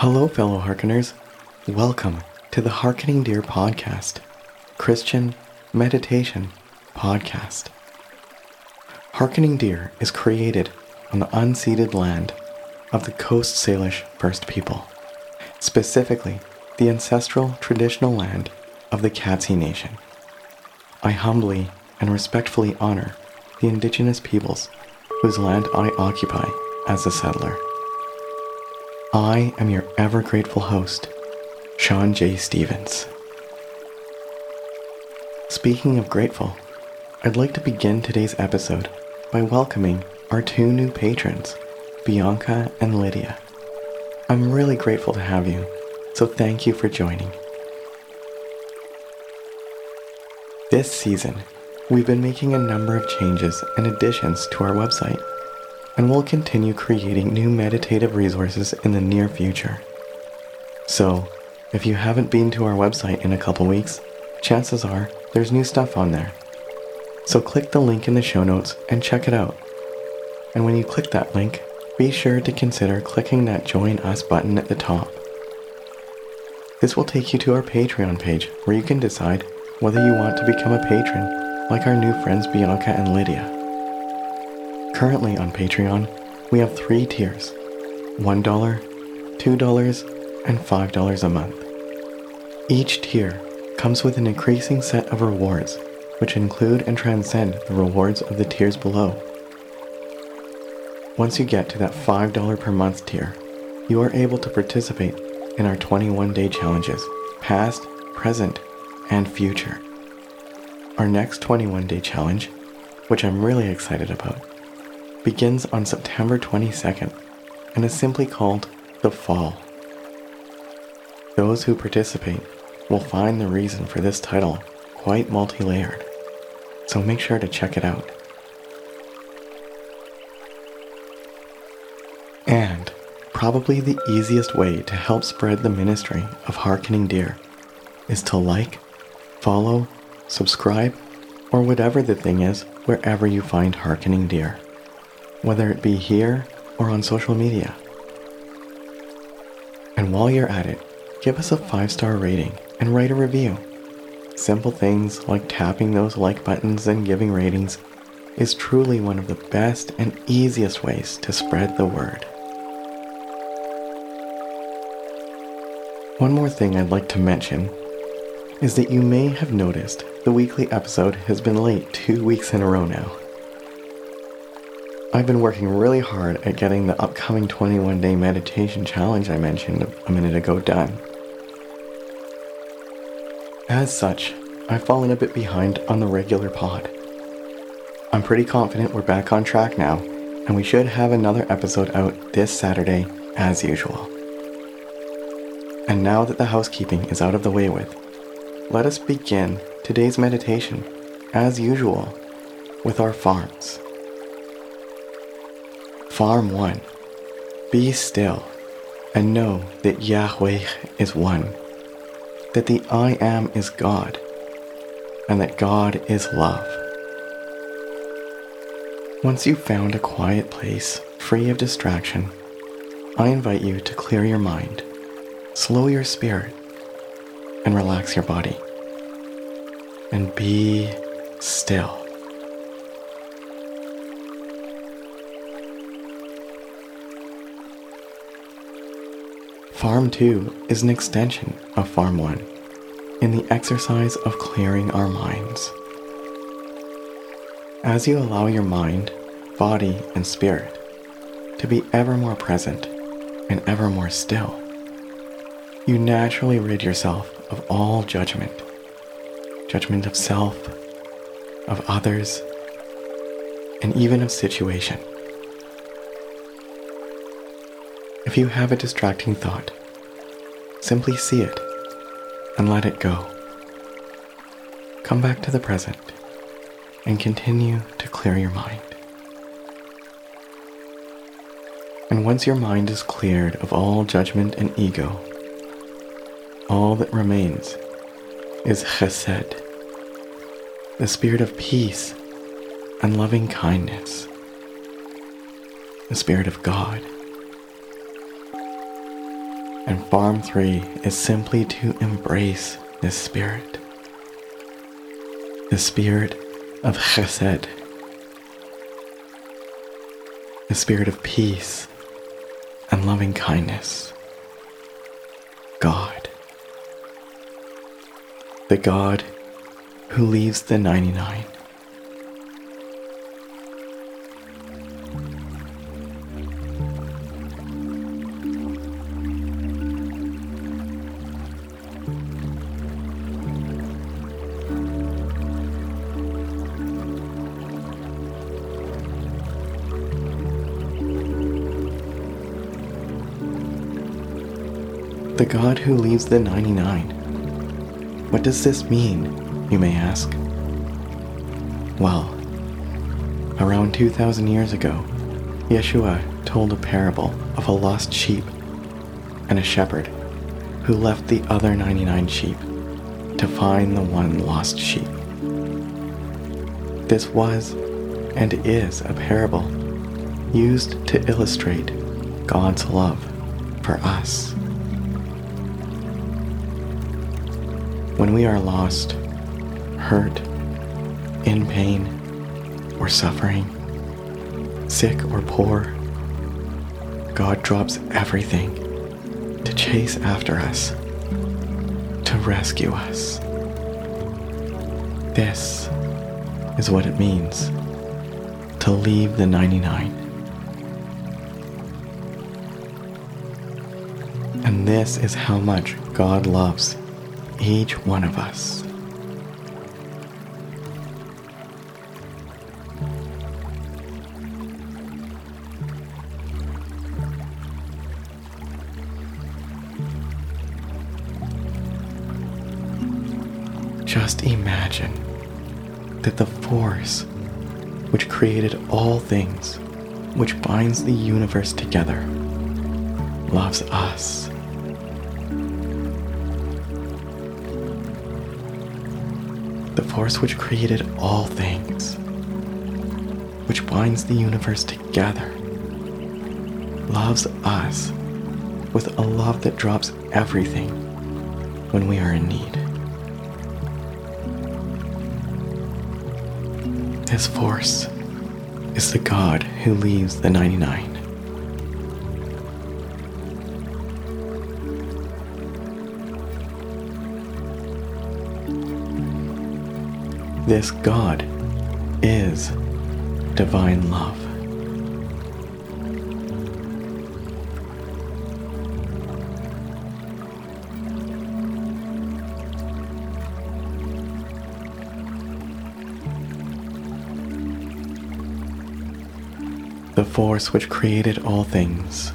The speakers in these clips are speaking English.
Hello, fellow Harkeners. Welcome to the Harkening Deer Podcast, Christian Meditation Podcast. Harkening Deer is created on the unceded land of the Coast Salish First People, specifically the ancestral traditional land of the Katzie Nation. I humbly and respectfully honor the Indigenous peoples whose land I occupy as a settler. I am your ever grateful host, Sean J. Stevens. Speaking of grateful, I'd like to begin today's episode by welcoming our two new patrons, Bianca and Lydia. I'm really grateful to have you, so thank you for joining. This season, we've been making a number of changes and additions to our website, and we'll continue creating new meditative resources in the near future. So, if you haven't been to our website in a couple weeks, chances are there's new stuff on there. So click the link in the show notes and check it out. And when you click that link, be sure to consider clicking that Join Us button at the top. This will take you to our Patreon page where you can decide whether you want to become a patron like our new friends Bianca and Lydia. Currently on Patreon, we have three tiers $1, $2, and $5 a month. Each tier comes with an increasing set of rewards, which include and transcend the rewards of the tiers below. Once you get to that $5 per month tier, you are able to participate in our 21 day challenges, past, present, and future. Our next 21 day challenge, which I'm really excited about, begins on September 22nd and is simply called The Fall. Those who participate will find the reason for this title quite multi layered, so make sure to check it out. And probably the easiest way to help spread the ministry of Harkening Deer is to like, follow, subscribe, or whatever the thing is wherever you find Harkening Deer, whether it be here or on social media. And while you're at it, give us a five star rating and write a review. Simple things like tapping those like buttons and giving ratings is truly one of the best and easiest ways to spread the word. One more thing I'd like to mention is that you may have noticed the weekly episode has been late two weeks in a row now. I've been working really hard at getting the upcoming 21 day meditation challenge I mentioned a minute ago done. As such, I've fallen a bit behind on the regular pod. I'm pretty confident we're back on track now, and we should have another episode out this Saturday as usual. And now that the housekeeping is out of the way with, let us begin today's meditation, as usual, with our farms. Farm 1 Be still and know that Yahweh is one that the I Am is God, and that God is love. Once you've found a quiet place free of distraction, I invite you to clear your mind, slow your spirit, and relax your body. And be still. Farm 2 is an extension of Farm 1 in the exercise of clearing our minds. As you allow your mind, body, and spirit to be ever more present and ever more still, you naturally rid yourself of all judgment judgment of self, of others, and even of situation. If you have a distracting thought, simply see it and let it go. Come back to the present and continue to clear your mind. And once your mind is cleared of all judgment and ego, all that remains is chesed, the spirit of peace and loving kindness, the spirit of God. And Farm 3 is simply to embrace this spirit. The spirit of chesed. The spirit of peace and loving kindness. God. The God who leaves the 99 the God who leaves the 99. What does this mean, you may ask? Well, around 2,000 years ago, Yeshua told a parable of a lost sheep and a shepherd who left the other 99 sheep to find the one lost sheep. This was and is a parable used to illustrate God's love for us. When we are lost, hurt, in pain, or suffering, sick or poor, God drops everything to chase after us, to rescue us. This is what it means to leave the 99. And this is how much God loves each one of us. Just imagine that the force which created all things, which binds the universe together, loves us. The force which created all things, which binds the universe together, loves us with a love that drops everything when we are in need. This force is the God who leaves the 99. This God is divine love. The force which created all things,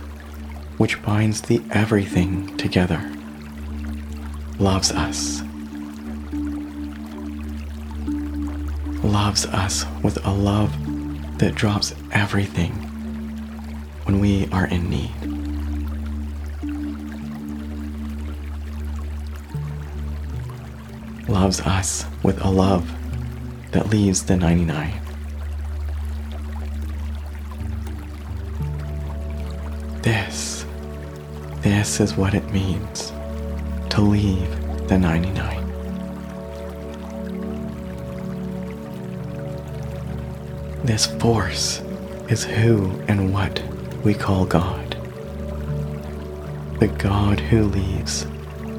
which binds the everything together, loves us. Loves us with a love that drops everything when we are in need. Loves us with a love that leaves the 99. This, this is what it means to leave the 99. This force is who and what we call God. The God who leaves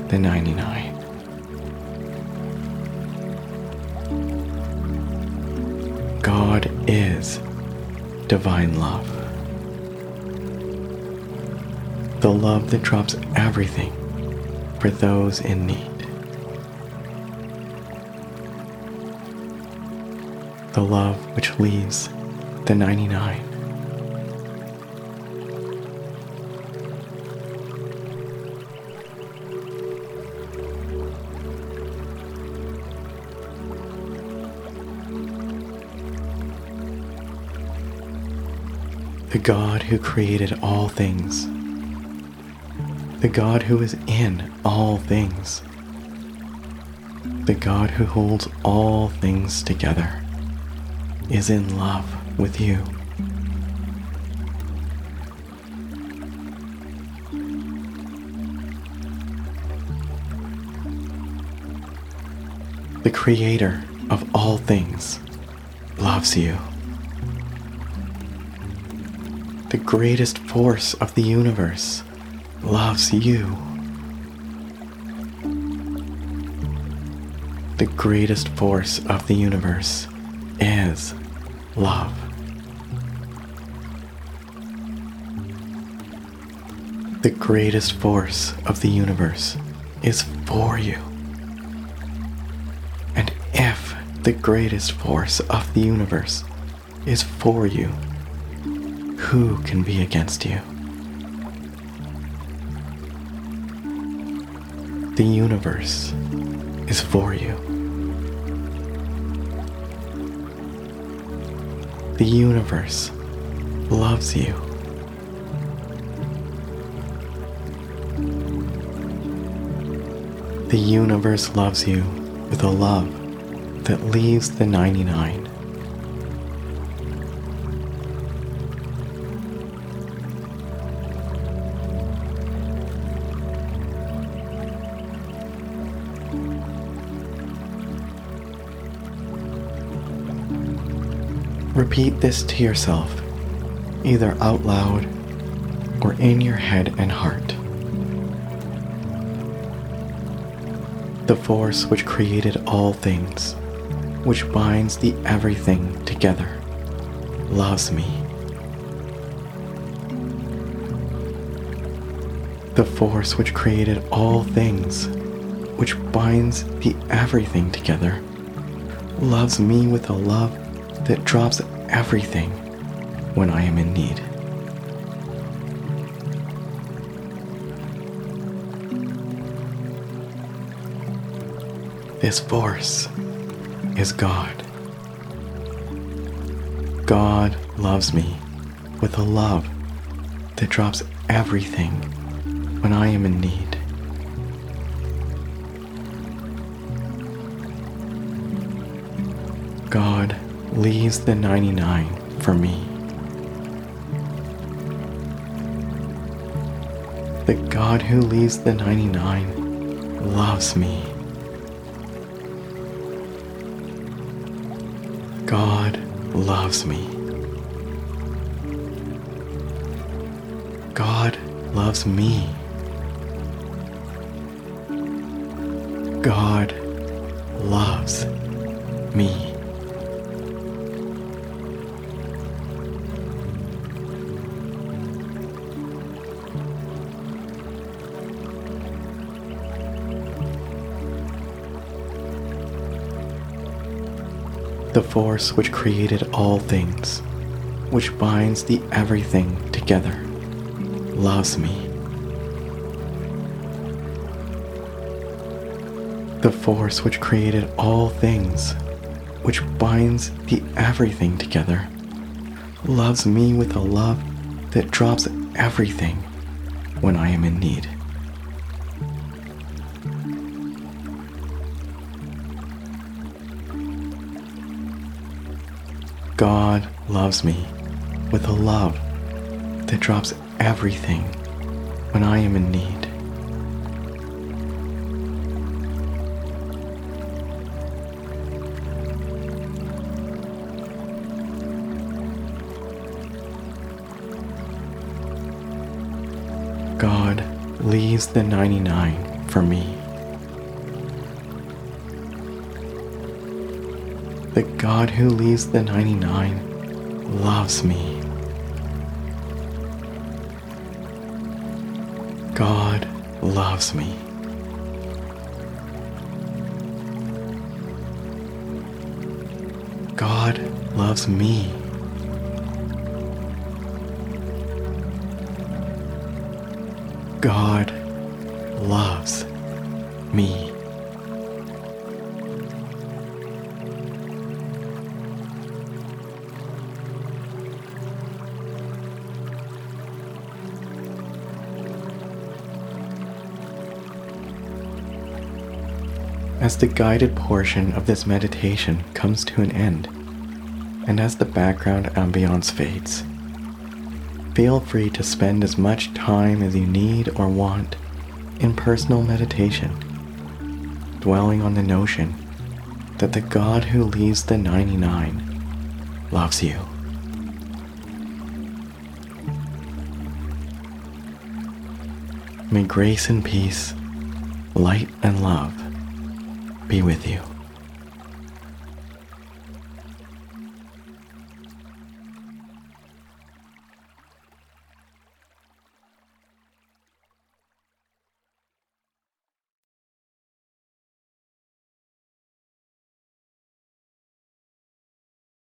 the 99. God is divine love. The love that drops everything for those in need. The love which leaves the 99. The God who created all things. The God who is in all things. The God who holds all things together is in love with you. The Creator of all things loves you. The greatest force of the universe loves you. The greatest force of the universe is love. The greatest force of the universe is for you. And if the greatest force of the universe is for you, who can be against you? The universe is for you. The universe loves you. The universe loves you with a love that leaves the 99. Repeat this to yourself, either out loud or in your head and heart. The force which created all things, which binds the everything together, loves me. The force which created all things, which binds the everything together, loves me with a love that drops everything when I am in need. This force is God. God loves me with a love that drops everything when I am in need. God leaves the 99 for me. The God who leaves the 99 loves me. God loves me. God loves me. God loves me. The force which created all things, which binds the everything together, loves me. The force which created all things, which binds the everything together, loves me with a love that drops everything when I am in need. Loves me with a love that drops everything when I am in need. God leaves the 99 for me. The God who leaves the 99 loves me. God loves me. God loves me. God As the guided portion of this meditation comes to an end, and as the background ambiance fades, feel free to spend as much time as you need or want in personal meditation, dwelling on the notion that the God who leaves the 99 loves you. May grace and peace, light and love be with you.